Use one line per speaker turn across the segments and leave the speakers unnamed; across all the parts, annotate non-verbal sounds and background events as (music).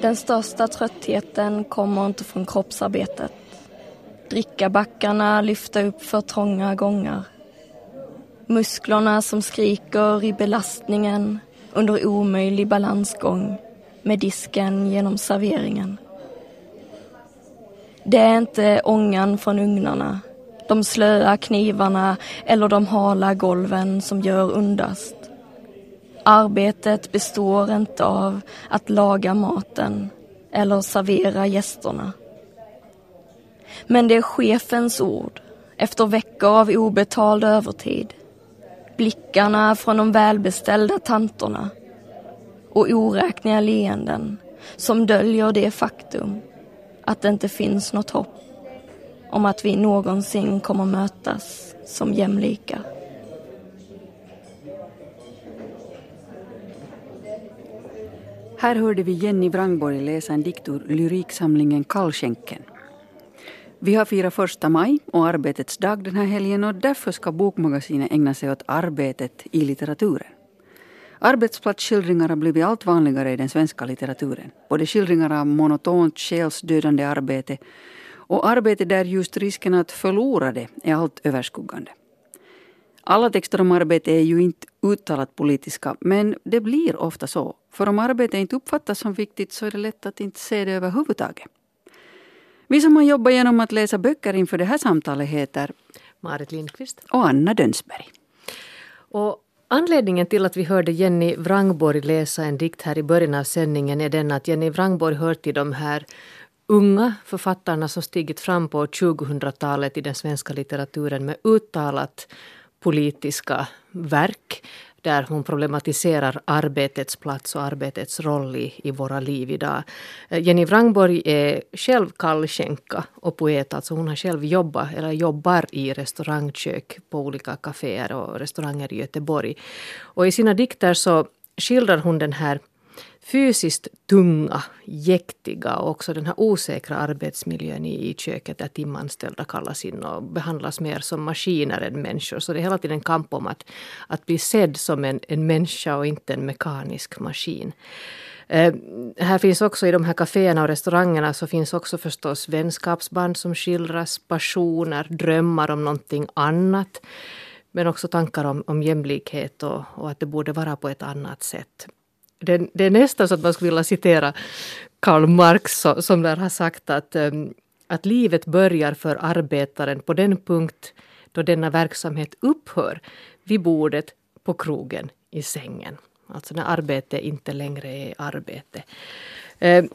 Den största tröttheten kommer inte från kroppsarbetet. Drickabackarna lyfter upp för trånga gångar. Musklerna som skriker i belastningen under omöjlig balansgång med disken genom serveringen. Det är inte ångan från ugnarna, de slöa knivarna eller de hala golven som gör undast. Arbetet består inte av att laga maten eller servera gästerna. Men det är chefens ord efter veckor av obetald övertid. Blickarna från de välbeställda tanterna och oräkneliga leenden som döljer det faktum att det inte finns något hopp om att vi någonsin kommer mötas som jämlikar.
Här hörde vi Jenny Wrangborg läsa en dikt ur lyriksamlingen Kallskänken. Vi har firat första maj och Arbetets dag den här helgen och därför ska Bokmagasinet ägna sig åt arbetet i litteraturen. Arbetsplatsskildringar har blivit allt vanligare i den svenska litteraturen. Både skildringar av monotont själsdödande arbete och arbete där just risken att förlora det är allt överskuggande. Alla texter om arbete är ju inte uttalat politiska, men det blir ofta så. För om arbete inte uppfattas som viktigt så är det lätt att inte se det överhuvudtaget. Vi som har jobbat genom att läsa böcker inför det här samtalet heter
Marit Lindqvist
och Anna Dönsberg.
Och Anledningen till att vi hörde Jenny Wrangborg läsa en dikt här i början av sändningen är den att Jenny Wrangborg hör till de här unga författarna som stigit fram på 2000-talet i den svenska litteraturen med uttalat politiska verk där hon problematiserar arbetets plats och arbetets roll i, i våra liv idag. Eh, Jenny Wrangborg är själv kallskänka och poet. Alltså hon har själv jobbat, eller jobbar i restaurangkök på olika kaféer och restauranger i Göteborg. Och i sina dikter så skildrar hon den här fysiskt tunga, jäktiga och också den här osäkra arbetsmiljön i, i köket där timanställda kallas in och behandlas mer som maskiner än människor. Så det är hela tiden en kamp om att, att bli sedd som en, en människa och inte en mekanisk maskin. Eh, här finns också i de här kaféerna och restaurangerna så finns också förstås vänskapsband som skildras, passioner, drömmar om någonting annat. Men också tankar om, om jämlikhet och, och att det borde vara på ett annat sätt det, det är nästan så att man skulle vilja citera Karl Marx som där har sagt att, ehm, att livet börjar för arbetaren på den punkt då denna verksamhet upphör vid bordet, på krogen, i sängen. Alltså när arbete inte längre är arbete. Ehm,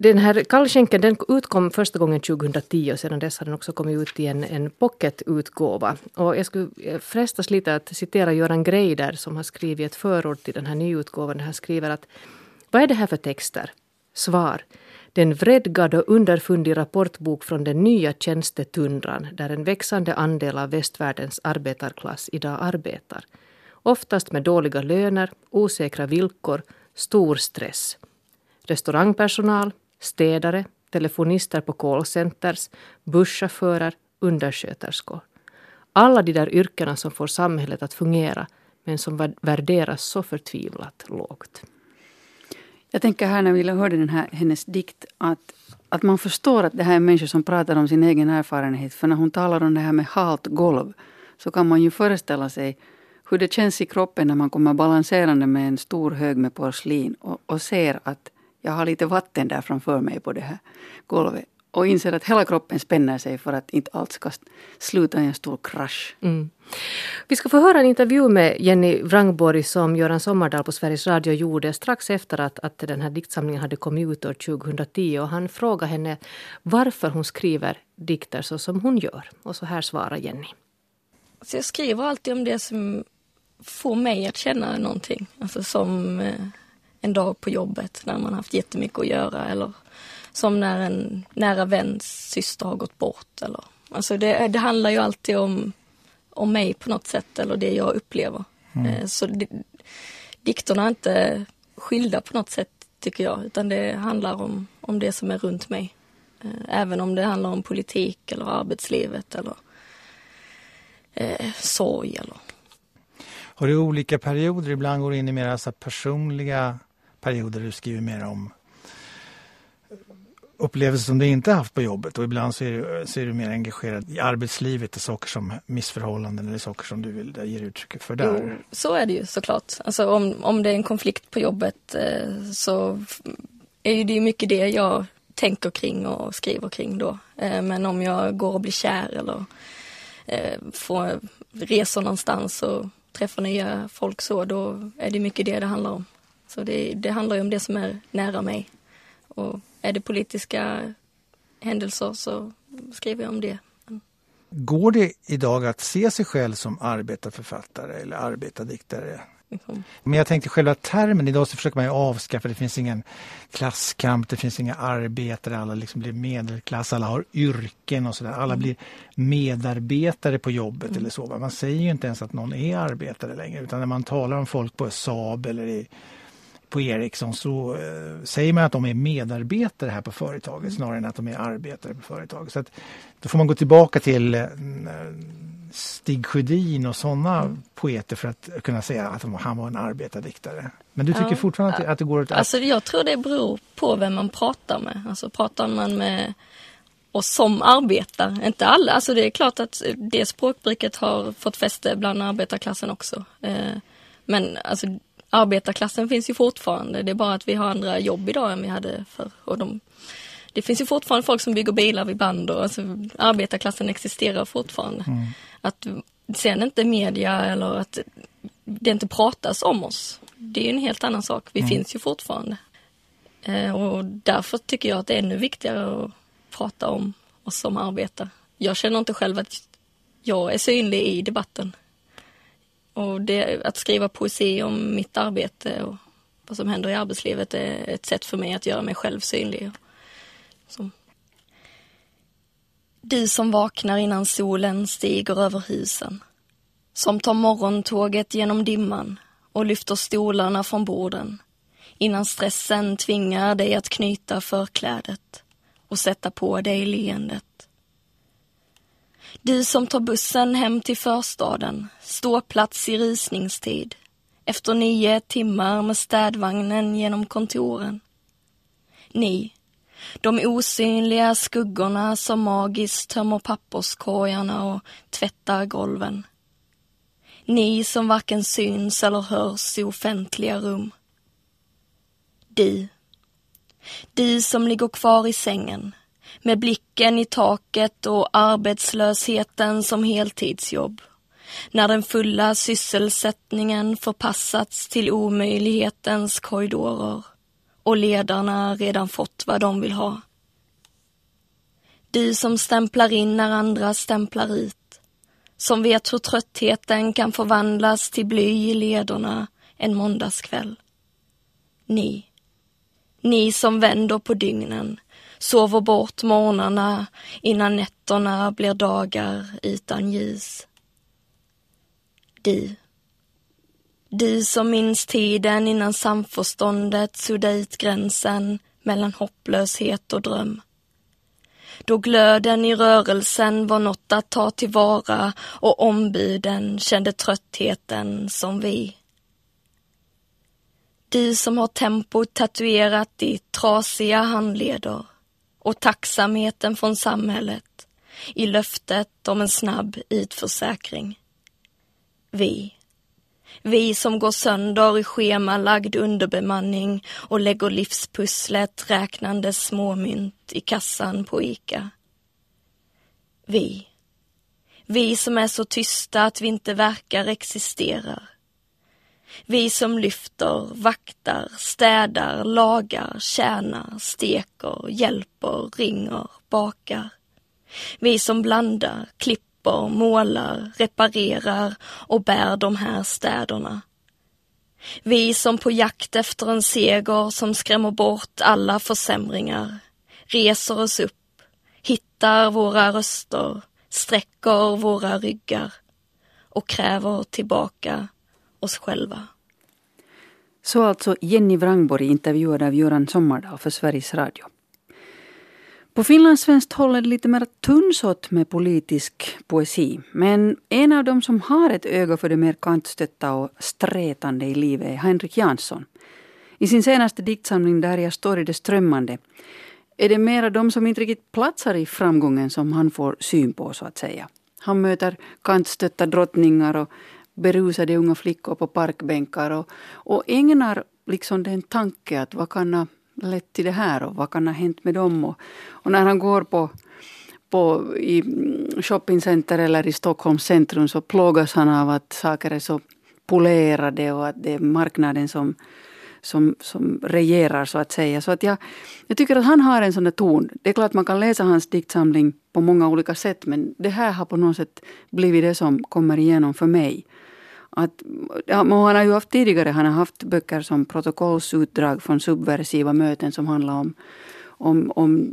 den här kallskänken den utkom första gången 2010 och sedan dess har den också kommit ut i en, en pocketutgåva. Och jag skulle eh, frestas lite att citera Göran Greider som har skrivit ett förord till den här nyutgåvan. Han skriver att vad är det här för texter? Svar. Den vredgad och underfundig rapportbok från den nya tjänstetundran där en växande andel av västvärldens arbetarklass idag arbetar. Oftast med dåliga löner, osäkra villkor, stor stress. Restaurangpersonal, städare, telefonister på callcenters, busschaufförer, undersköterskor. Alla de där yrkena som får samhället att fungera men som värderas så förtvivlat lågt.
Jag tänker här när vi hörde den här, hennes dikt att, att man förstår att det här är människor som pratar om sin egen erfarenhet. För när hon talar om det här med halt golv så kan man ju föreställa sig hur det känns i kroppen när man kommer balanserande med en stor hög med porslin och, och ser att jag har lite vatten där framför mig på det här golvet och inser att hela kroppen spänner sig för att inte allt ska sluta i en stor krasch. Mm.
Vi ska få höra en intervju med Jenny Wrangborg som Göran Sommardal på Sveriges Radio gjorde strax efter att, att den här diktsamlingen hade kommit ut år 2010. Och han frågade henne varför hon skriver dikter så som hon gör. Och så här svarar Jenny.
Så jag skriver alltid om det som får mig att känna någonting. Alltså som eh, en dag på jobbet när man haft jättemycket att göra eller som när en nära väns syster har gått bort. Eller, alltså det, det handlar ju alltid om, om mig på något sätt eller det jag upplever. Mm. Eh, så det, dikterna är inte skilda på något sätt tycker jag, utan det handlar om, om det som är runt mig. Eh, även om det handlar om politik eller arbetslivet eller eh, sorg eller
har du olika perioder? Ibland går du in i mer alltså personliga perioder du skriver mer om upplevelser som du inte haft på jobbet och ibland så är, du, så är du mer engagerad i arbetslivet och saker som missförhållanden eller saker som du vill ge uttryck för där.
Jo, så är det ju såklart. Alltså om, om det är en konflikt på jobbet eh, så är det mycket det jag tänker kring och skriver kring då. Eh, men om jag går och blir kär eller eh, får resor någonstans och träffar nya folk så, då är det mycket det det handlar om. Så det, det handlar ju om det som är nära mig. Och är det politiska händelser så skriver jag om det.
Går det idag att se sig själv som arbetarförfattare eller arbetardiktare? Liksom. Men jag tänkte själva termen, idag så försöker man ju avskaffa, det finns ingen klasskamp, det finns inga arbetare, alla liksom blir medelklass, alla har yrken och sådär. Alla mm. blir medarbetare på jobbet mm. eller så. Man säger ju inte ens att någon är arbetare längre utan när man talar om folk på Saab eller i på Ericsson så eh, säger man att de är medarbetare här på företaget snarare än att de är arbetare på företaget. Så att, då får man gå tillbaka till eh, Stig Sjödin och sådana mm. poeter för att kunna säga att han var en arbetardiktare. Men du tycker ja, fortfarande att, att det går att...
Alltså jag tror det beror på vem man pratar med. Alltså pratar man med oss som arbetar, inte alla. Alltså det är klart att det språkbruket har fått fäste bland arbetarklassen också. Eh, men alltså arbetarklassen finns ju fortfarande. Det är bara att vi har andra jobb idag än vi hade förr. Och de, det finns ju fortfarande folk som bygger bilar vid band och alltså, arbetarklassen existerar fortfarande. Mm. Att sen inte media eller att det inte pratas om oss, det är en helt annan sak. Vi mm. finns ju fortfarande. Eh, och därför tycker jag att det är ännu viktigare att prata om oss som arbetar. Jag känner inte själv att jag är synlig i debatten. Och det, att skriva poesi om mitt arbete och vad som händer i arbetslivet är ett sätt för mig att göra mig själv synlig. Som. Du som vaknar innan solen stiger över husen. Som tar morgontåget genom dimman och lyfter stolarna från borden innan stressen tvingar dig att knyta förklädet och sätta på dig leendet. Du som tar bussen hem till förstaden, ståplats i risningstid. Efter nio timmar med städvagnen genom kontoren. Ni, de osynliga skuggorna som magiskt tömmer papperskorgarna och tvättar golven. Ni som varken syns eller hörs i offentliga rum. Du, du som ligger kvar i sängen, med blicken i taket och arbetslösheten som heltidsjobb. När den fulla sysselsättningen förpassats till omöjlighetens korridorer och ledarna redan fått vad de vill ha. Du som stämplar in när andra stämplar ut. Som vet hur tröttheten kan förvandlas till bly i lederna en måndagskväll. Ni. Ni som vänder på dygnen sover bort morgnarna innan nätterna blir dagar utan ljus. Du. Du som minns tiden innan samförståndet sudda ut gränsen mellan hopplöshet och dröm. Då glöden i rörelsen var något att ta tillvara och ombuden kände tröttheten som vi. Du som har tempot tatuerat i trasiga handleder och tacksamheten från samhället i löftet om en snabb utförsäkring. Vi, vi som går sönder i schemalagd underbemanning och lägger livspusslet räknande småmynt i kassan på ICA. Vi, vi som är så tysta att vi inte verkar existerar vi som lyfter, vaktar, städar, lagar, tjänar, steker, hjälper, ringer, bakar. Vi som blandar, klipper, målar, reparerar och bär de här städerna. Vi som på jakt efter en seger som skrämmer bort alla försämringar reser oss upp, hittar våra röster, sträcker våra ryggar och kräver tillbaka oss själva.
Så alltså Jenny Wrangborg intervjuad av Göran Sommardal för Sveriges Radio. På finlandssvenskt håll är det lite mer tunnsått med politisk poesi. Men en av dem som har ett öga för det mer kantstötta och stretande i livet är Henrik Jansson. I sin senaste diktsamling Där jag står i det strömmande är det mera de som inte riktigt platsar i framgången som han får syn på så att säga. Han möter kantstötta drottningar och berusade unga flickor på parkbänkar och, och ägnar liksom den tanke att vad kan ha lett till det här och vad kan ha hänt med dem. Och, och när han går på, på i mm, shoppingcenter eller i Stockholms centrum så plågas han av att saker är så polerade och att det är marknaden som, som, som regerar så att säga. Så att jag, jag tycker att han har en sån där ton. Det är klart man kan läsa hans diktsamling på många olika sätt men det här har på något sätt blivit det som kommer igenom för mig. Att, ja, han har ju haft tidigare han har haft böcker som protokollsutdrag från subversiva möten som handlar om, om, om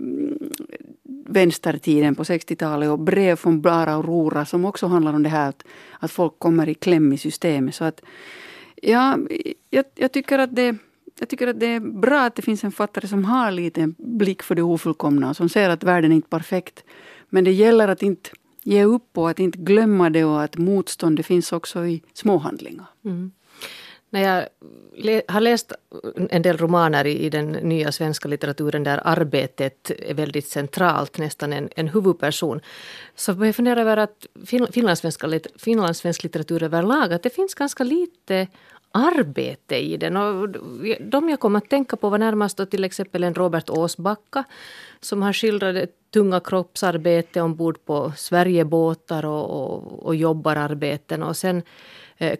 vänstertiden på 60-talet och brev från Blara och Rora som också handlar om det här att, att folk kommer i kläm i systemet. Så att, ja, jag, jag, tycker att det, jag tycker att det är bra att det finns en fattare som har lite blick för det ofullkomna och som ser att världen är inte är perfekt. Men det gäller att inte ge upp och att inte glömma det och att motstånd det finns också i småhandlingar. Mm.
När jag har läst en del romaner i, den nya svenska litteraturen där arbetet är väldigt centralt, nästan en, en huvudperson, så börjar jag fundera över att finlandssvensk litteratur överlag, att det finns ganska lite arbete i den. Och de jag kom att tänka på var närmast då till exempel en Robert Åsbacka som har skildrat tunga kroppsarbete ombord på Sverigebåtar och, och, och jobbararbeten. Och sen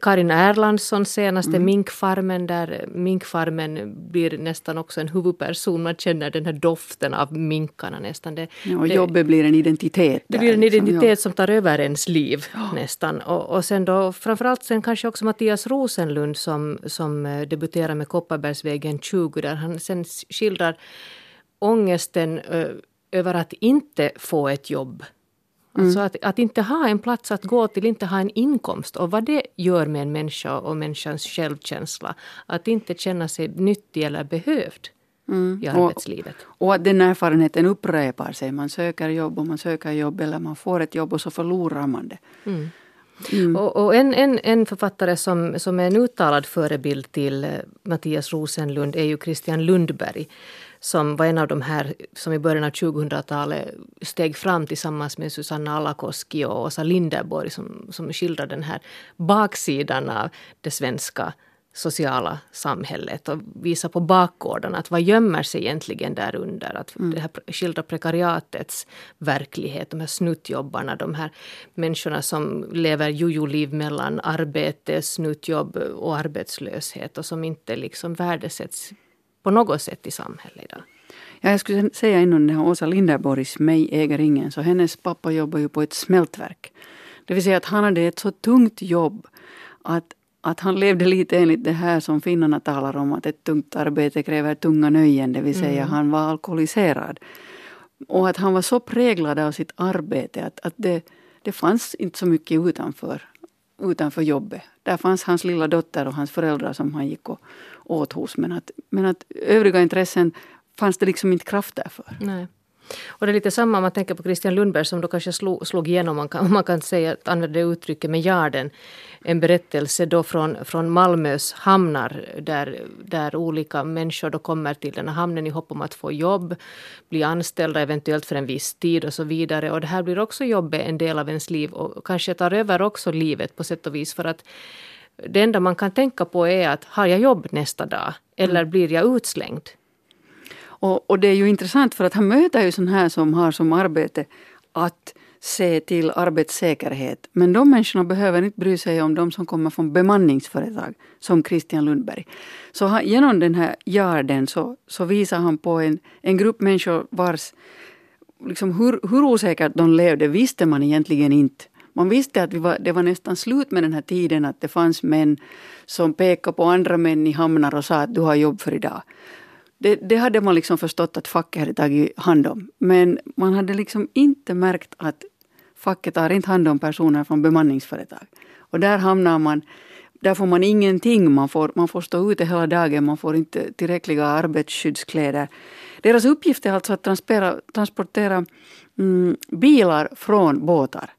Karin Erlandssons senaste mm. Minkfarmen där minkfarmen blir nästan också en huvudperson. Man känner den här doften av minkarna nästan. Det,
ja, och jobbet blir en identitet.
Det blir en liksom, identitet som tar över ens liv ja. nästan. Och, och sen då framförallt sen kanske också Mattias Rosenlund som, som eh, debuterar med Kopparbergsvägen 20 där han sen skildrar ångesten över att inte få ett jobb Mm. Alltså att, att inte ha en plats att gå till, inte ha en inkomst och vad det gör med en människa och människans självkänsla. Att inte känna sig nyttig eller behövd. Mm. i arbetslivet.
Och, och att den erfarenheten upprepar sig. Man söker jobb och man söker jobb eller man får ett jobb och så förlorar man det. Mm.
Mm. Och, och, en, en, en författare som, som är en uttalad förebild till eh, Mattias Rosenlund är ju Christian Lundberg som var en av de här som i början av 2000-talet steg fram tillsammans med Susanna Alakoski och Åsa Linderborg som, som skildrar den här baksidan av det svenska sociala samhället och visa på bakgården att vad gömmer sig egentligen där under. Att mm. det här skildra prekariatets verklighet, de här snuttjobbarna, de här människorna som lever jojo-liv mellan arbete, snuttjobb och arbetslöshet och som inte liksom värdesätts på något sätt i samhället idag.
Ja, jag skulle säga innan den här Åsa Linderborgs Mig äger ingen, så hennes pappa jobbar ju på ett smältverk. Det vill säga att han hade ett så tungt jobb att, att han levde lite enligt det här som finnarna talar om, att ett tungt arbete kräver tunga nöjen, det vill säga mm. han var alkoholiserad. Och att han var så präglad av sitt arbete att, att det, det fanns inte så mycket utanför, utanför jobbet. Där fanns hans lilla dotter och hans föräldrar som han gick och åt hos. Men att, men att övriga intressen fanns det liksom inte kraft därför.
Nej. Och det är lite samma om man tänker på Christian Lundberg som då kanske slog, slog igenom, man kan, (laughs) man kan säga, använda det uttrycket med yarden. En berättelse då från, från Malmös hamnar där, där olika människor då kommer till den här hamnen i hopp om att få jobb, bli anställda eventuellt för en viss tid och så vidare. Och det här blir också jobbet en del av ens liv och kanske tar över också livet på sätt och vis för att det enda man kan tänka på är att har jag jobb nästa dag eller blir jag utslängd?
Och, och, det är ju intressant för att han möter ju sådana här som har som arbete att se till arbetssäkerhet. Men de människorna behöver inte bry sig om de som kommer från bemanningsföretag, som Christian Lundberg. Så han, genom den här yarden så, så visar han på en, en grupp människor vars liksom hur, hur osäkert de levde visste man egentligen inte. Man visste att var, det var nästan slut med den här tiden att det fanns män som pekade på andra män i hamnar och sa att du har jobb för idag. Det, det hade man liksom förstått att facket hade tagit hand om. Men man hade liksom inte märkt att facket tar inte hand om personer från bemanningsföretag. Och där hamnar man där får man ingenting. Man får, man får stå ute hela dagen, man får inte tillräckliga arbetsskyddskläder. Deras uppgift är alltså att transportera, transportera mm, bilar från båtar.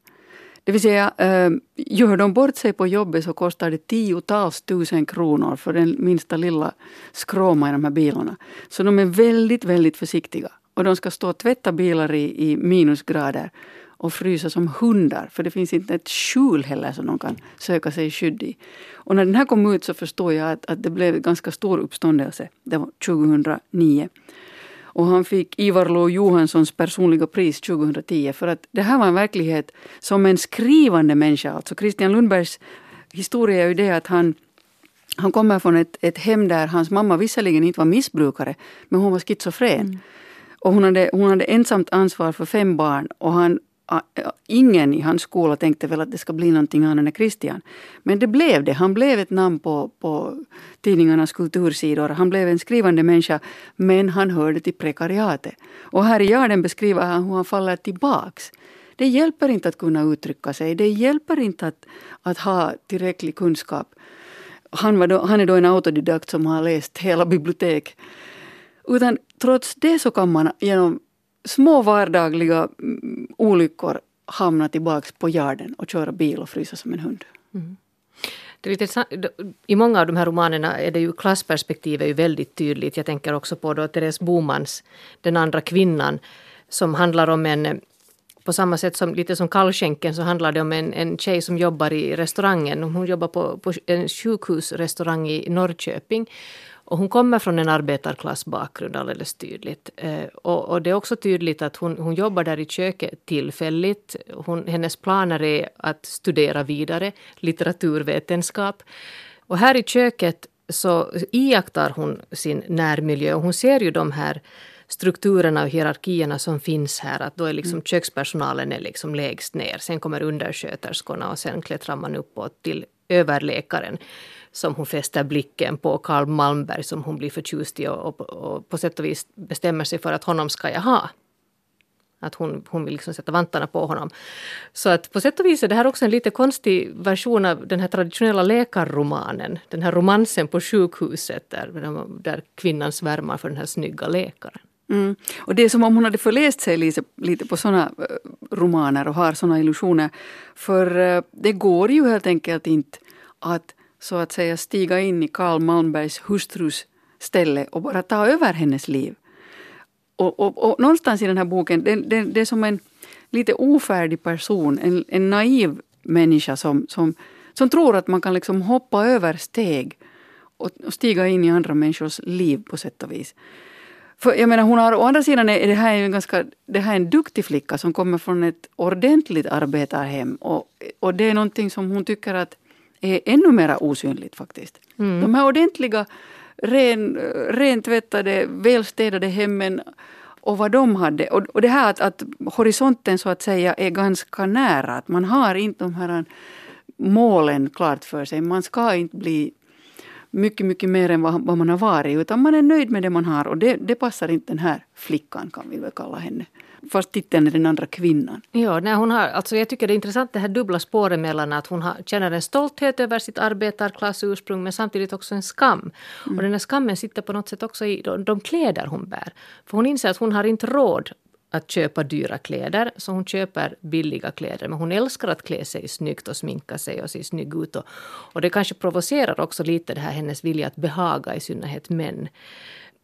Det vill säga, eh, gör de bort sig på jobbet så kostar det tiotals tusen kronor för den minsta lilla skråma i de här bilarna. Så de är väldigt, väldigt försiktiga. och de ska stå och tvätta bilar i, i minusgrader och frysa som hundar, för det finns inte ett skjul heller som de kan söka sig skydd i. Och när den här kom ut så förstår jag att, att det blev ganska stor uppståndelse. Det var 2009. Och han fick Ivar Lo Johanssons personliga pris 2010 för att det här var en verklighet som en skrivande människa. Alltså Christian Lundbergs historia är ju det att han han kommer från ett, ett hem där hans mamma visserligen inte var missbrukare, men hon var schizofren. Mm. Och hon hade, hon hade ensamt ansvar för fem barn och han ingen i hans skola tänkte väl att det ska bli någonting annat än Christian. Men det blev det. Han blev ett namn på, på tidningarnas kultursidor. Han blev en skrivande människa. Men han hörde till prekariatet. Och här i Jarden beskriver han hur han faller tillbaks. Det hjälper inte att kunna uttrycka sig. Det hjälper inte att, att ha tillräcklig kunskap. Han, var då, han är då en autodidakt som har läst hela bibliotek. Utan trots det så kan man genom små vardagliga mm, olyckor hamna tillbaks på yarden och köra bil och frysa som en hund. Mm.
Det är lite, I många av de här romanerna är det ju klassperspektivet ju väldigt tydligt. Jag tänker också på då Therese Bomans Den andra kvinnan som handlar om en på samma sätt som lite som kallskänken så handlar det om en, en tjej som jobbar i restaurangen. Hon jobbar på, på en sjukhusrestaurang i Norrköping. Och hon kommer från en arbetarklassbakgrund alldeles tydligt. Eh, och, och, det är också tydligt att hon, hon jobbar där i köket tillfälligt. Hon, hennes planer är att studera vidare, litteraturvetenskap. Och här i köket så iakttar hon sin närmiljö och hon ser ju de här strukturerna och hierarkierna som finns här. Att då är liksom mm. kökspersonalen är liksom lägst ner. Sen kommer undersköterskorna och sen klättrar man uppåt till överläkaren som hon fäster blicken på, Karl Malmberg som hon blir förtjust i och, och, och, på sätt och vis bestämmer sig för att honom ska jag ha. Att hon, hon vill liksom sätta vantarna på honom. Så att på sätt och vis är det här också en lite konstig version av den här traditionella läkarromanen. Den här romansen på sjukhuset där, där kvinnan svärmar för den här snygga läkaren.
Mm. Och det är som om hon hade förläst sig lite, lite på sådana eh, romaner och har sådana illusioner. För eh, det går ju helt enkelt inte att så att säga stiga in i Karl Malmbergs hustrus ställe och bara ta över hennes liv. Och, och, och någonstans i den här boken, det, det, det är som en lite ofärdig person, en, en naiv människa som, som, som tror att man kan liksom hoppa över steg och, och stiga in i andra människors liv på sätt och vis. För jag menar, hon har, å andra sidan är det här en ganska, det här är en duktig flicka som kommer från ett ordentligt arbetarhem. Och, och det är någonting som hon tycker att är ännu mer osynligt faktiskt. Mm. De här ordentliga, ren, rentvättade, välstädade hemmen och vad de hade. Och, och det här att, att, horisonten så att säga är ganska nära. Att man har inte de här målen klart för sig. Man ska inte bli mycket, mycket mer än vad, vad man har varit. Utan man är nöjd med det man har och det, det passar inte den här flickan kan vi väl kalla henne. Fast titeln är den andra kvinnan.
Ja, nej, hon har, alltså jag tycker det är intressant det här dubbla spåret mellan att hon har, känner en stolthet över sitt arbetarklassursprung men samtidigt också en skam. Mm. Och den här skammen sitter på något sätt också i de, de kläder hon bär. För hon inser att hon har inte råd att köpa dyra kläder, så hon köper billiga kläder. Men hon älskar att klä sig snyggt och sminka sig och se snygg ut. Och, och det kanske provocerar också lite det här hennes vilja att behaga i synnerhet män.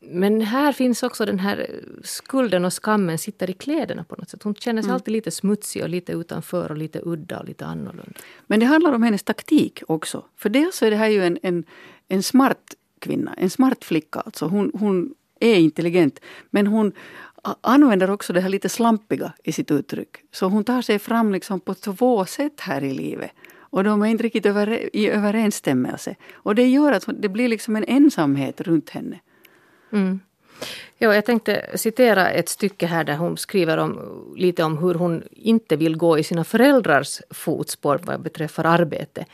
Men här finns också den här skulden och skammen sitter i kläderna på något sätt. Hon känner sig mm. alltid lite smutsig och lite utanför och lite udda och lite annorlunda.
Men det handlar om hennes taktik också. För dels är det här ju en, en, en smart kvinna, en smart flicka. Alltså hon, hon är intelligent men hon använder också det här lite slampiga i sitt uttryck. Så hon tar sig fram liksom på två sätt här i livet. Och de är inte riktigt över, i överensstämmelse. Och det gör att det blir liksom en ensamhet runt henne.
Mm. Ja, jag tänkte citera ett stycke här där hon skriver om, lite om hur hon inte vill gå i sina föräldrars fotspår vad beträffar arbete.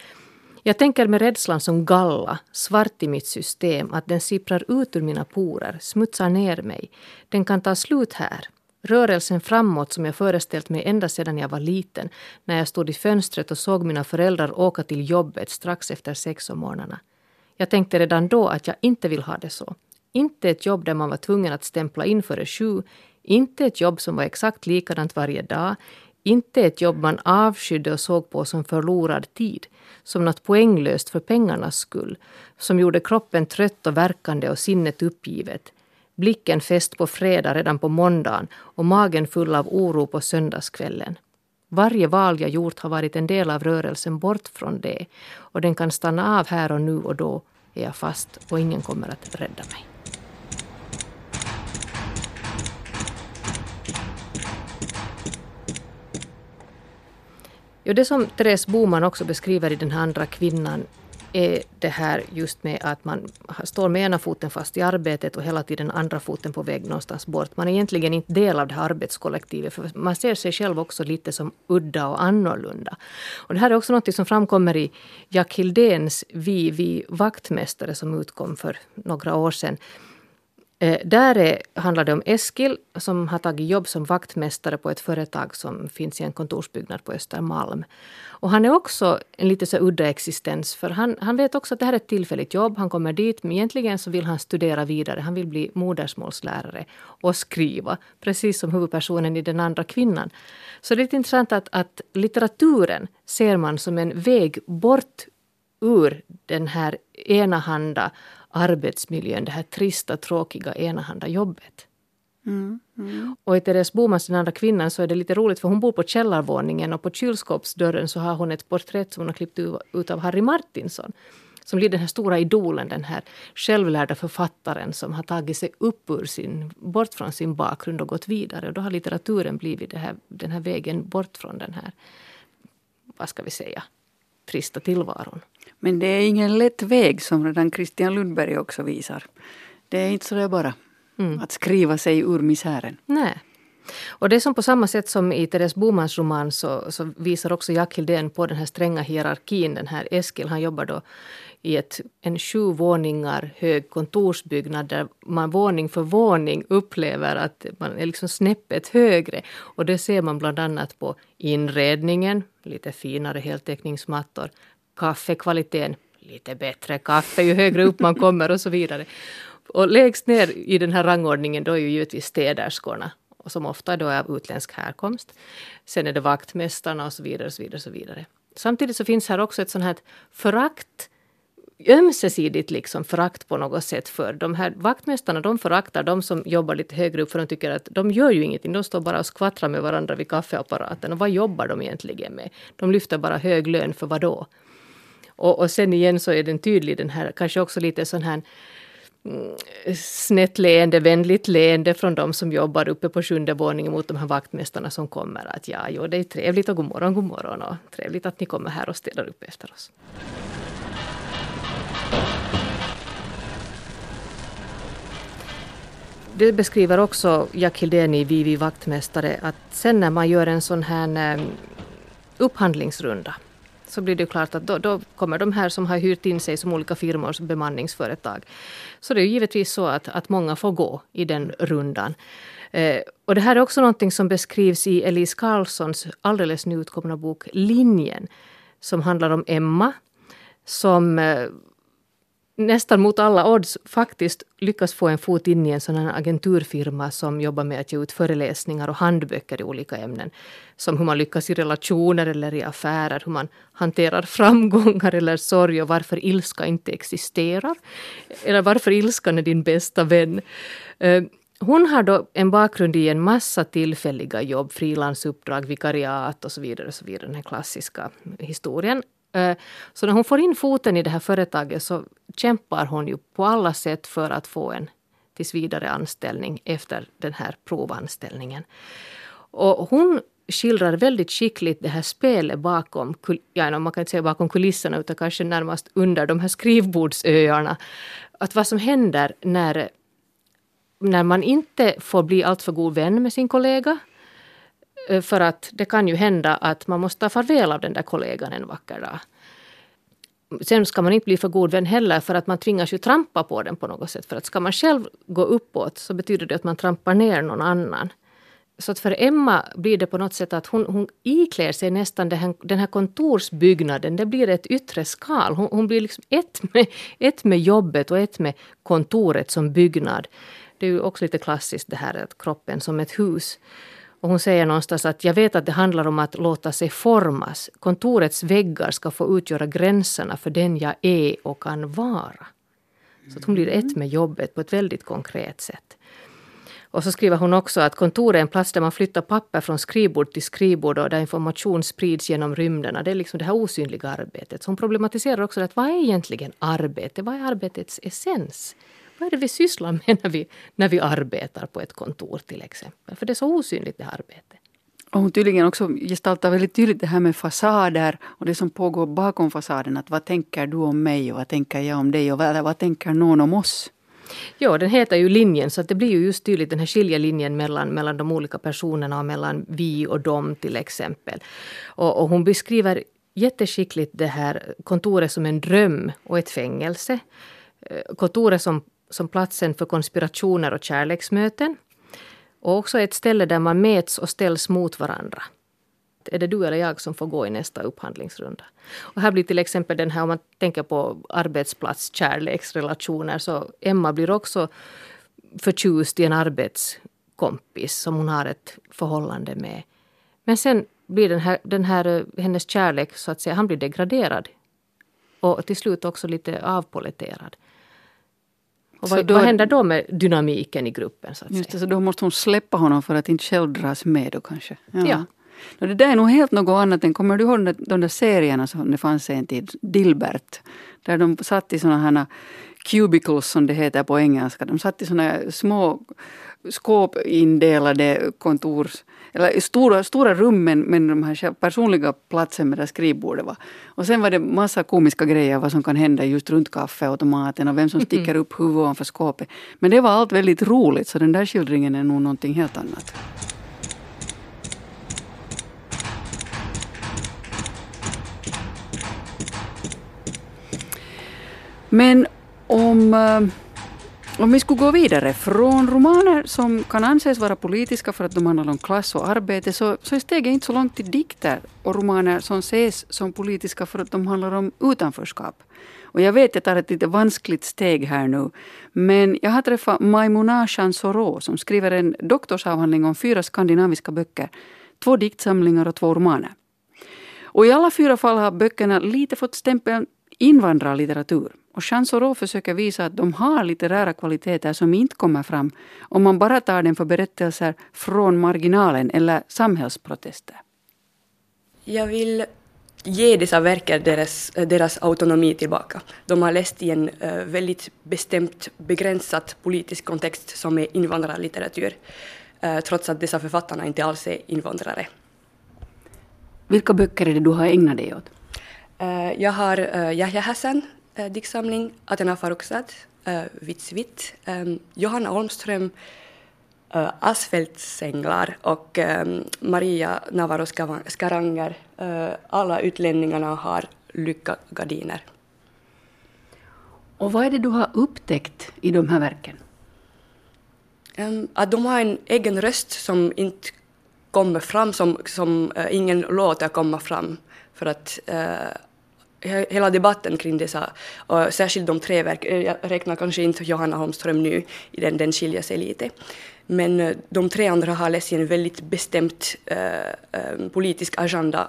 Jag tänker med rädslan som galla, svart i mitt system, att den sipprar ut ur mina porer, smutsar ner mig. Den kan ta slut här. Rörelsen framåt som jag föreställt mig ända sedan jag var liten, när jag stod i fönstret och såg mina föräldrar åka till jobbet strax efter sex om morgnarna. Jag tänkte redan då att jag inte vill ha det så. Inte ett jobb där man var tvungen att stämpla in före sju. Inte ett jobb som var exakt likadant varje dag. Inte ett jobb man avskydde och såg på som förlorad tid. Som något poänglöst för pengarnas skull. Som gjorde kroppen trött och verkande och sinnet uppgivet. blicken fäst på fredag redan på måndagen och magen full av oro på söndagskvällen. Varje val jag gjort har varit en del av rörelsen bort från det och den kan stanna av här och nu och då är jag fast och ingen kommer att rädda mig. Jo, det som Therese Boman också beskriver i den här andra kvinnan är det här just med att man står med ena foten fast i arbetet och hela tiden andra foten på väg någonstans bort. Man är egentligen inte del av det här arbetskollektivet för man ser sig själv också lite som udda och annorlunda. Och det här är också något som framkommer i Jack Hildéns Vi, vi vaktmästare som utkom för några år sedan. Eh, där är, handlar det om Eskil som har tagit jobb som vaktmästare på ett företag som finns i en kontorsbyggnad på Östermalm. Och han är också en lite så udda existens för han, han vet också att det här är ett tillfälligt jobb. Han kommer dit men egentligen så vill han studera vidare. Han vill bli modersmålslärare och skriva precis som huvudpersonen i den andra kvinnan. Så det är lite intressant att, att litteraturen ser man som en väg bort ur den här enahanda arbetsmiljön, det här trista, tråkiga, enahanda jobbet. Mm, mm. Och i Therese Bomans, den andra kvinnan, så är det lite roligt för hon bor på källarvåningen och på kylskåpsdörren så har hon ett porträtt som hon har klippt ut av Harry Martinson. Som blir den här stora idolen, den här självlärda författaren som har tagit sig upp ur sin, bort från sin bakgrund och gått vidare. Och då har litteraturen blivit här, den här vägen bort från den här, vad ska vi säga, trista tillvaron.
Men det är ingen lätt väg som redan Christian Lundberg också visar. Det är inte så där bara mm. att skriva sig ur misären.
Nej. Och det är som på samma sätt som i Therese Bomans roman så, så visar också Jack Hildén på den här stränga hierarkin. Den här Eskil han jobbar då i ett, en sju våningar hög kontorsbyggnad där man våning för våning upplever att man är liksom snäppet högre. Och det ser man bland annat på inredningen, lite finare heltäckningsmattor, kaffekvaliteten, lite bättre kaffe ju högre upp man kommer och så vidare. Och lägst ner i den här rangordningen då är ju givetvis städerskorna och som ofta då är av utländsk härkomst. Sen är det vaktmästarna och så vidare. Och så vidare, och så vidare. Samtidigt så finns här också ett sånt här förakt ömsesidigt liksom förakt på något sätt för de här vaktmästarna. De föraktar de som jobbar lite högre upp för de tycker att de gör ju ingenting. De står bara och skvattrar med varandra vid kaffeapparaten. Och vad jobbar de egentligen med? De lyfter bara hög lön för vad då? Och, och sen igen så är den tydlig den här, kanske också lite sån här Eh, snett leende, vänligt leende från de som jobbar uppe på sjunde våningen mot de här vaktmästarna som kommer. Att ja, jo, det är trevligt och god morgon, god morgon och trevligt att ni kommer här och städar upp efter oss. Det beskriver också Jack Hildén i Vivi vaktmästare att sen när man gör en sån här eh, upphandlingsrunda så blir det klart att då, då, kommer de här som har hyrt in sig som olika firmor som bemanningsföretag. Så det är givetvis så att, att många får gå i den rundan. Eh, och det här är också någonting som beskrivs i Elise Carlssons alldeles nyutkomna bok Linjen som handlar om Emma som eh, nästan mot alla odds faktiskt lyckas få en fot in i en sån här agenturfirma som jobbar med att ge ut föreläsningar och handböcker i olika ämnen. Som hur man lyckas i relationer eller i affärer, hur man hanterar framgångar eller sorg och varför ilska inte existerar. Eller varför ilskan är din bästa vän. Eh, hon har då en bakgrund i en massa tillfälliga jobb, frilansuppdrag, vikariat och så vidare. Och så vidare den här klassiska historien. Eh, så när hon får in foten i det här företaget så kämpar hon ju på alla sätt för att få en tills vidare anställning efter den här provanställningen. Och hon skildrar väldigt skickligt det här spelet bakom, ja, man kan inte säga bakom kulisserna utan kanske närmast under de här skrivbordsöarna. Att vad som händer när, när man inte får bli alltför god vän med sin kollega Eh, för att det kan ju hända att man måste ta farväl av den där kollegan en vacker dag. Sen ska man inte bli för god vän heller för att man tvingas ju trampa på den på något sätt. För att ska man själv gå uppåt så betyder det att man trampar ner någon annan. Så att för Emma blir det på något sätt att hon, hon iklär sig nästan den här, den här kontorsbyggnaden. Det blir ett yttre skal. Hon, hon blir liksom ett med, ett med jobbet och ett med kontoret som byggnad. Det är ju också lite klassiskt det här att kroppen som ett hus. Och hon säger någonstans att jag vet att det handlar om att låta sig formas. Kontorets väggar ska få utgöra gränserna för den jag är och kan vara. Så att hon blir ett med jobbet på ett väldigt konkret sätt. Och så skriver hon också att kontoret är en plats där man flyttar papper från skrivbord till skrivbord och där information sprids genom rymderna. Det är liksom det här osynliga arbetet. Så hon problematiserar också att vad är egentligen arbete? Vad är arbetets essens? Vad är det vi sysslar med när vi, när vi arbetar på ett kontor till exempel? För det är så osynligt det här arbetet.
Och hon tydligen också gestaltar väldigt tydligt det här med fasader och det som pågår bakom fasaden. Att vad tänker du om mig och vad tänker jag om dig och vad, vad tänker någon om oss?
Ja, den heter ju linjen så att det blir ju just tydligt den här skiljelinjen mellan, mellan de olika personerna och mellan vi och dem till exempel. Och, och hon beskriver jätteskickligt det här kontoret som en dröm och ett fängelse. Eh, kontoret som, som platsen för konspirationer och kärleksmöten. Och också ett ställe där man mäts och ställs mot varandra. Är det du eller jag som får gå i nästa upphandlingsrunda? Och här blir till exempel den här, om man tänker på arbetsplats, kärleksrelationer, så Emma blir också förtjust i en arbetskompis som hon har ett förhållande med. Men sen blir den här, den här, eh, hennes kärlek, så att säga, han blir degraderad. Och till slut också lite avpoliterad. Och vad, då, vad händer då med dynamiken i gruppen? Så att
just
säga?
det, så då måste hon släppa honom för att inte själv dras med då kanske?
Ja. ja.
Det där är nog helt något annat än, kommer du ihåg de där serierna som det fanns en tid, Dilbert? Där de satt i såna här cubicles som det heter på engelska. De satt i såna små skåpindelade kontors eller stora, stora rum men, de här personliga platsen med där skrivbordet var. Och sen var det massa komiska grejer vad som kan hända just runt kaffeautomaten och vem som sticker upp huvudet ovanför skåpet. Men det var allt väldigt roligt så den där skildringen är nog någonting helt annat. Men om, eh, om vi skulle gå vidare från romaner som kan anses vara politiska för att de handlar om klass och arbete så, så är steget inte så långt till dikter och romaner som ses som politiska för att de handlar om utanförskap. Och jag vet att jag tar ett lite vanskligt steg här nu. Men jag har träffat Maimuna Chansoro som skriver en doktorsavhandling om fyra skandinaviska böcker. Två diktsamlingar och två romaner. Och i alla fyra fall har böckerna lite fått stämpeln invandrarlitteratur. Och Chansoro försöker visa att de har litterära kvaliteter som inte kommer fram om man bara tar dem för berättelser från marginalen eller samhällsprotester.
Jag vill ge dessa verker deras, deras autonomi tillbaka. De har läst i en uh, väldigt bestämt begränsad politisk kontext som är invandrarlitteratur, uh, trots att dessa författarna inte alls är invandrare.
Vilka böcker är det du har ägnat dig åt?
Uh, jag har Yahya Hassan, uh, diktsamling, Athena Farrokhzad, uh, Vits vitt, um, Johanna Holmström, uh, Asfältsänglar och um, Maria Navarro Skaranger. Uh, alla utlänningarna har lyckagardiner.
Och vad är det du har upptäckt i de här verken?
Um, att de har en egen röst som inte kommer fram, som, som uh, ingen låter komma fram. För att uh, hela debatten kring dessa, och särskilt de tre verk, eh, jag räknar kanske inte Johanna Holmström nu, den, den skiljer sig lite. Men eh, de tre andra har läst en väldigt bestämt eh, eh politisk agenda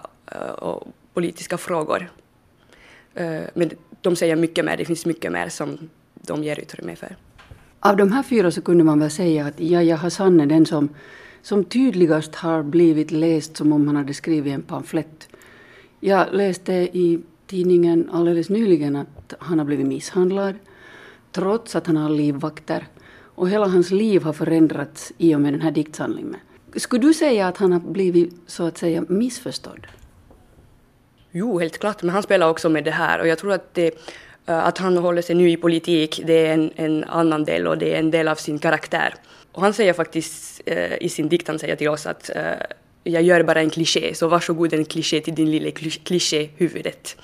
och politiska frågor. Eh, men de säger mycket mer, det finns mycket mer som de ger utrymme för.
Av de här fyra så kunde man väl säga att Yahya Hassan är den som, som tydligast har blivit läst som om han hade skrivit en pamflett. Jag läste i tidningen alldeles nyligen att han har blivit misshandlad trots att han har livvakter. Och hela hans liv har förändrats i och med den här diktsamlingen. Skulle du säga att han har blivit så att säga missförstådd?
Jo, helt klart, men han spelar också med det här och jag tror att, det, eh, att han håller sig nu i politik, det är en, en annan del och det är en del av sin karaktär. Och han säger faktiskt eh, i sin dikt, han säger till oss att eh, jag gör bara en kliché, så varsågod en kliché till din lilla klichéhuvudet.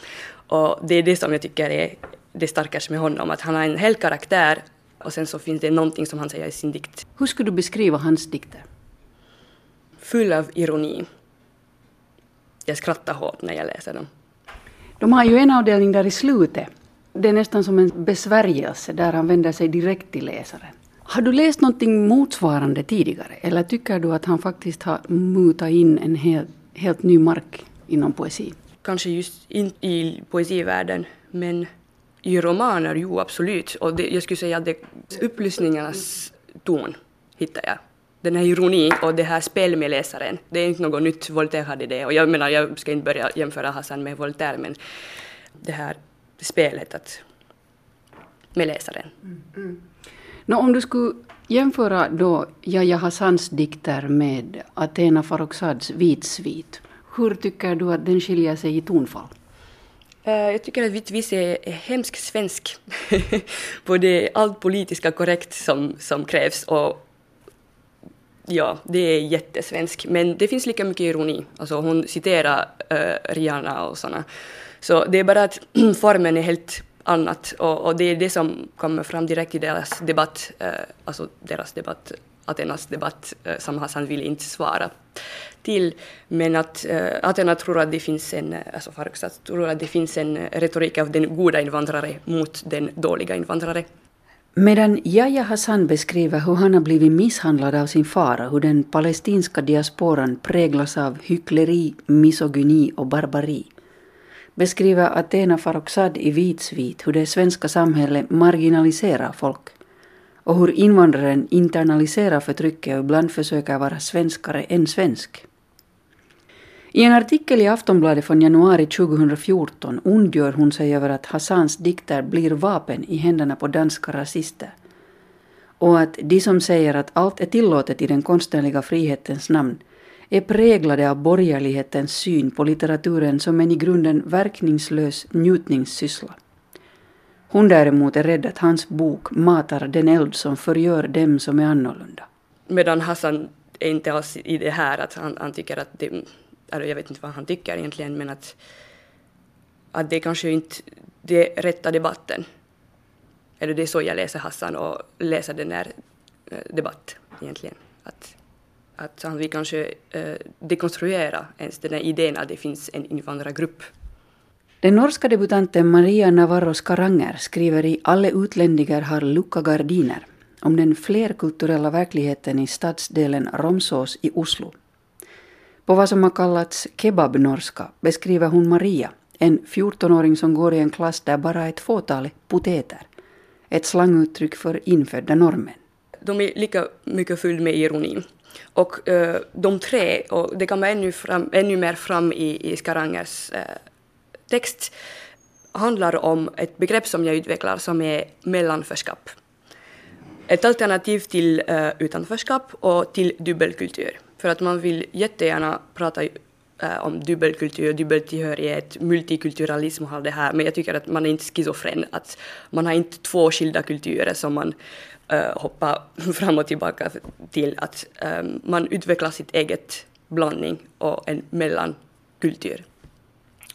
Och det är det som jag tycker är det starkaste med honom, att han har en hel karaktär och sen så finns det någonting som han säger i sin dikt.
Hur skulle du beskriva hans dikter?
Full av ironi. Jag skrattar hårt när jag läser dem.
De har ju en avdelning där i slutet. Det är nästan som en besvärjelse där han vänder sig direkt till läsaren. Har du läst någonting motsvarande tidigare eller tycker du att han faktiskt har mutat in en helt, helt ny mark inom poesi?
Kanske just inte i poesivärlden, men i romaner, jo absolut. Och det, jag skulle säga att det, upplysningarnas ton hittar jag. Den här ironin och det här spel med läsaren, det är inte något nytt. Voltaire hade det. Och jag menar, jag ska inte börja jämföra Hassan med Voltaire, men det här spelet att, med läsaren. Mm.
No, om du skulle jämföra då Yahya Hassans dikter med Athena Farrokhzads Vitsvit, hur tycker du att den skiljer sig i tonfall?
Eh, jag tycker att Vitvis är hemskt svensk (laughs) på det allt politiska korrekt som, som krävs och ja, det är jättesvensk. Men det finns lika mycket ironi. Alltså hon citerar uh, Rihanna och sådana. Så det är bara att (clears throat) formen är helt annat och, och, det är det som kommer fram direkt i deras debatt, eh, alltså deras debatt, Atenas debatt, eh, som Hassan vill inte svara till. Men att eh, Athena tror att det finns en, eh, alltså Farrokhzad tror att det finns en eh, retorik av den goda invandrare mot den dåliga invandrare.
Medan Yahya Hassan beskriver hur han har blivit misshandlad av sin far och hur den palestinska diasporan präglas av hyckleri, misogyni och barbari beskriver Athena Farrokhzad i Vitsvit hur det svenska samhället marginaliserar folk och hur invandraren internaliserar förtrycket och ibland försöker vara svenskare än svensk. I en artikel i Aftonbladet från januari 2014 ondgör hon sig över att Hassans dikter blir vapen i händerna på danska rasister. Och att de som säger att allt är tillåtet i den konstnärliga frihetens namn är präglade av borgerlighetens syn på litteraturen som en i grunden verkningslös njutningssyssla. Hon däremot är rädd att hans bok matar den eld som förgör dem som är annorlunda.
Medan Hassan är inte alls i det här att han, han tycker att det, eller jag vet inte vad han tycker egentligen, men att, att det kanske inte det rätta debatten. Eller det är så jag läser Hassan och läser den här debatten debatt egentligen. Att, att han vill kanske eh, dekonstruera ens den här idén att det finns en invandrargrupp.
Den norska debutanten Maria Navarro Skaranger skriver i Alle utlänningar har lucka gardiner om den flerkulturella verkligheten i stadsdelen Romsås i Oslo. På vad som har kallats kebabnorska beskriver hon Maria, en 14-åring som går i en klass där bara ett fåtal poteter. Ett slanguttryck för infödda norrmän.
De är lika mycket fyllda med ironi. Och uh, de tre, och det kommer ännu, fram, ännu mer fram i, i Skarangers uh, text, handlar om ett begrepp som jag utvecklar som är mellanförskap. Ett alternativ till uh, utanförskap och till dubbelkultur. För att man vill jättegärna prata Eh, om dubbelkultur, dubbeltillhörighet, multikulturalism och allt det här, men jag tycker att man är inte schizofren, att man har inte två skilda kulturer som man äh, hoppar (laughs) fram och tillbaka till, att äh, man utvecklar sitt eget blandning och en mellankultur.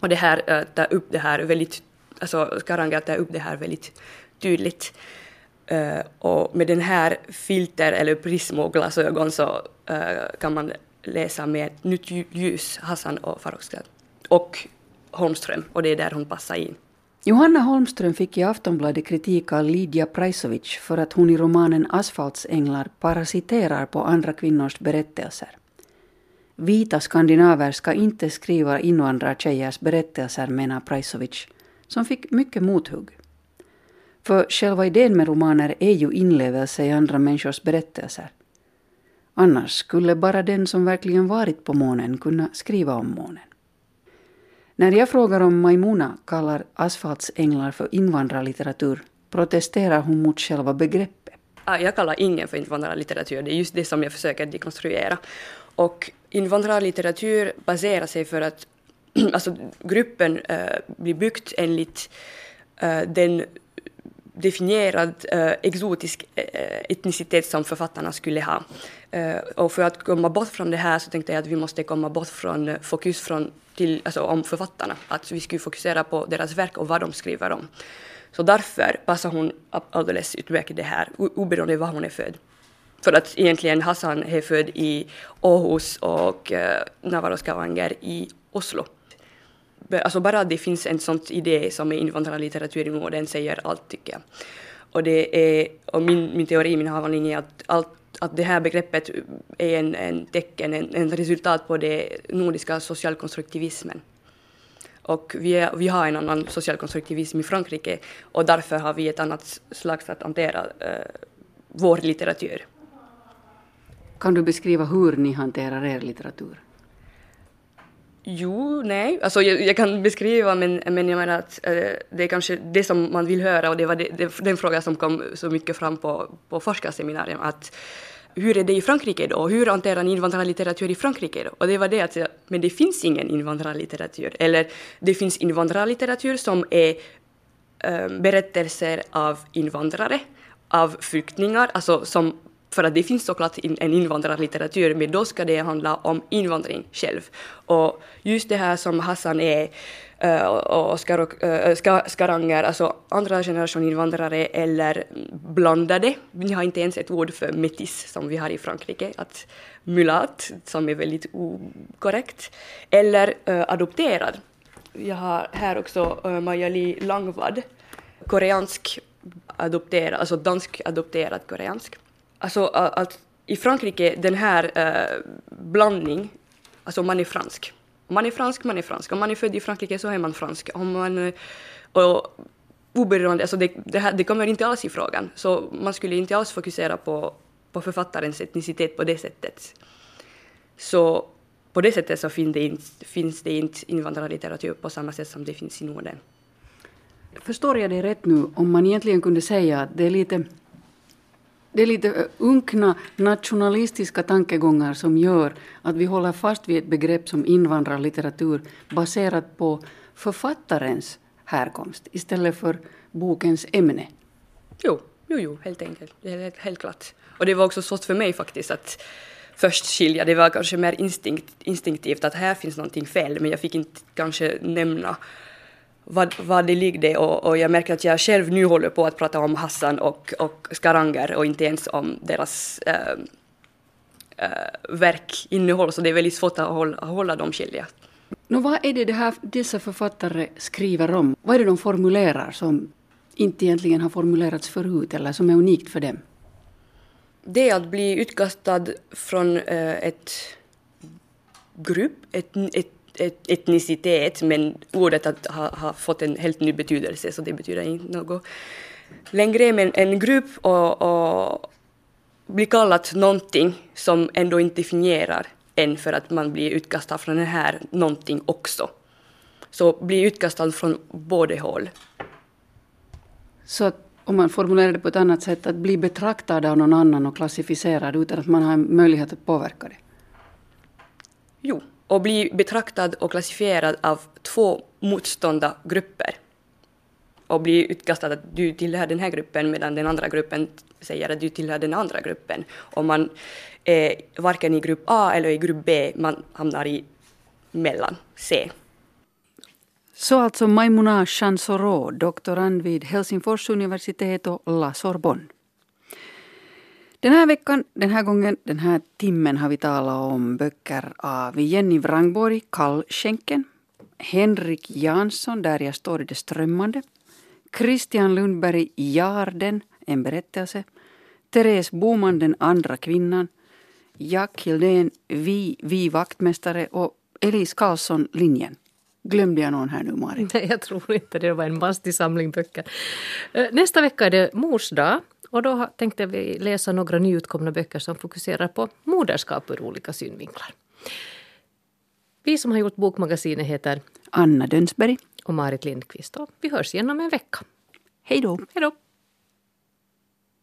Och det här äh, tar upp det här väldigt, alltså Karanga tar upp det här väldigt tydligt. Uh, och med den här filter eller prismoglasögon så uh, kan man läsa med ett nytt ljus Hassan och Farrokhzad. Och Holmström, och det är där hon passar in.
Johanna Holmström fick i Aftonbladet kritik av Lidja Prajsovic för att hon i romanen Asfaltsänglar parasiterar på andra kvinnors berättelser. Vita skandinaver ska inte skriva invandrartjejers berättelser, menar Prajsovic, som fick mycket mothugg. För själva idén med romaner är ju inlevelse i andra människors berättelser. Annars skulle bara den som verkligen varit på månen kunna skriva om månen. När jag frågar om Maimuna kallar asfaltsänglar för invandrarlitteratur protesterar hon mot själva begreppet.
Jag kallar ingen för invandrarlitteratur, det är just det som jag försöker dekonstruera. Och invandrarlitteratur baserar sig för att (clears throat) alltså, gruppen äh, blir byggt enligt äh, den definierad äh, exotisk etnicitet som författarna skulle ha. Eh, och för att komma bort från det här så tänkte jag att vi måste komma bort från eh, fokus från till, alltså om författarna. Att vi skulle fokusera på deras verk och vad de skriver om. Så därför passar hon alldeles utmärkt det här, oberoende var hon är född. För att egentligen Hassan är född i Åhus och eh, Navarro Skavanger i Oslo. Alltså bara att det finns en sån idé som är invandrarlitteratur i Norden säger allt tycker jag. Och, det är, och min, min teori, min avhandling är att, allt, att det här begreppet är en, en tecken, en, en resultat på den nordiska socialkonstruktivismen. Och vi, är, vi har en annan socialkonstruktivism i Frankrike och därför har vi ett annat slags att hantera eh, vår litteratur.
Kan du beskriva hur ni hanterar er litteratur?
Jo, nej. Alltså jag, jag, kan beskriva, men, men jag menar att eh, det är kanske det som man vill höra och det var det, det, den fråga som kom så mycket fram på, på forskarseminarium. Att hur är det i Frankrike då? Hur hanterar ni invandrarlitteratur i Frankrike då? Och det var det att men det finns ingen invandrarlitteratur. Eller det finns invandrarlitteratur som är eh, berättelser av invandrare, av flyktingar, alltså som för att det finns såklart en invandrarlitteratur, men då ska det handla om invandring själv. Och just det här som Hassan är eh, och Skaranger, eh, alltså andra generation invandrare eller blandade. Vi har inte ens ett ord för metis som vi har i Frankrike, att mulat, som är väldigt okorrekt, eller uh, adopterad. Jag har här också uh, Langvad, koreansk adopterad, alltså dansk adopterad koreansk alltså att i Frankrike den här uh, blandning, alltså man är fransk. Om man är fransk, man är fransk. Om man är född i Frankrike så är man fransk. Om man, eh, och oberoende, alltså det, det, här, det kommer inte alls i frågan. Så man skulle inte alls fokusera på, på författarens etnicitet på det sättet. Så på det sättet så finns det inte, finns det inte invandrarlitteratur på samma sätt som det finns i Norden.
Förstår jag dig rätt nu, om man egentligen kunde säga att det är lite det är lite unkna nationalistiska tankegångar som gör att vi håller fast vid ett begrepp som invandrarlitteratur baserat på författarens härkomst istället för bokens ämne.
Jo, jo, jo helt enkelt. Helt, helt klart. Och det var också svårt för mig faktiskt att först skilja. Det var kanske mer instinkt, instinktivt att här finns någonting fel, men jag fick inte kanske nämna vad, vad det ligger och, och jag märker att jag själv nu håller på att prata om Hassan och, och Skaranger och inte ens om deras äh, äh, verkinnehåll, så det är väldigt svårt att hålla, hålla dem skilja.
Nå, vad är det, det här, dessa författare skriver om? Vad är det de formulerar som inte egentligen har formulerats förut eller som är unikt för dem?
Det är att bli utkastad från äh, ett grupp, ett, ett etnicitet, men ordet har ha fått en helt ny betydelse, så det betyder inte något längre. Men en grupp och, och blir kallat någonting som ändå inte definierar en för att man blir utkastad från den här någonting också. Så blir utkastad från båda håll.
Så att om man formulerar det på ett annat sätt, att bli betraktad av någon annan och klassificerad utan att man har en möjlighet att påverka det?
Jo, och bli betraktad och klassifierad av två motstånda grupper och bli utkastad att du tillhör den här gruppen medan den andra gruppen säger att du tillhör den andra gruppen. Och man är varken i grupp A eller i grupp B, man hamnar i mellan C.
Så alltså Maimuna Chansoro, doktorand vid Helsingfors universitet och La Sorbonne. Den här veckan, den här gången, den här timmen har vi talat om böcker av Jenny Wrangborg, Kallskänken, Henrik Jansson, Där jag står i det strömmande, Christian Lundberg, Jarden, en berättelse, Therese Boman, Den andra kvinnan, Jack Hildén, Vi, Vi vaktmästare och Elise Karlsson, Linjen. Glömde jag någon här nu, Marit?
Nej, jag tror inte det. var en mastig samling böcker. Eh, nästa vecka är det mors dag. Och då tänkte vi läsa några nyutkomna böcker som fokuserar på moderskap ur olika synvinklar. Vi som har gjort Bokmagasinet heter
Anna Dönsberg
och Marit Lindqvist. Och vi hörs igen om en vecka.
Hej då.
Hej då.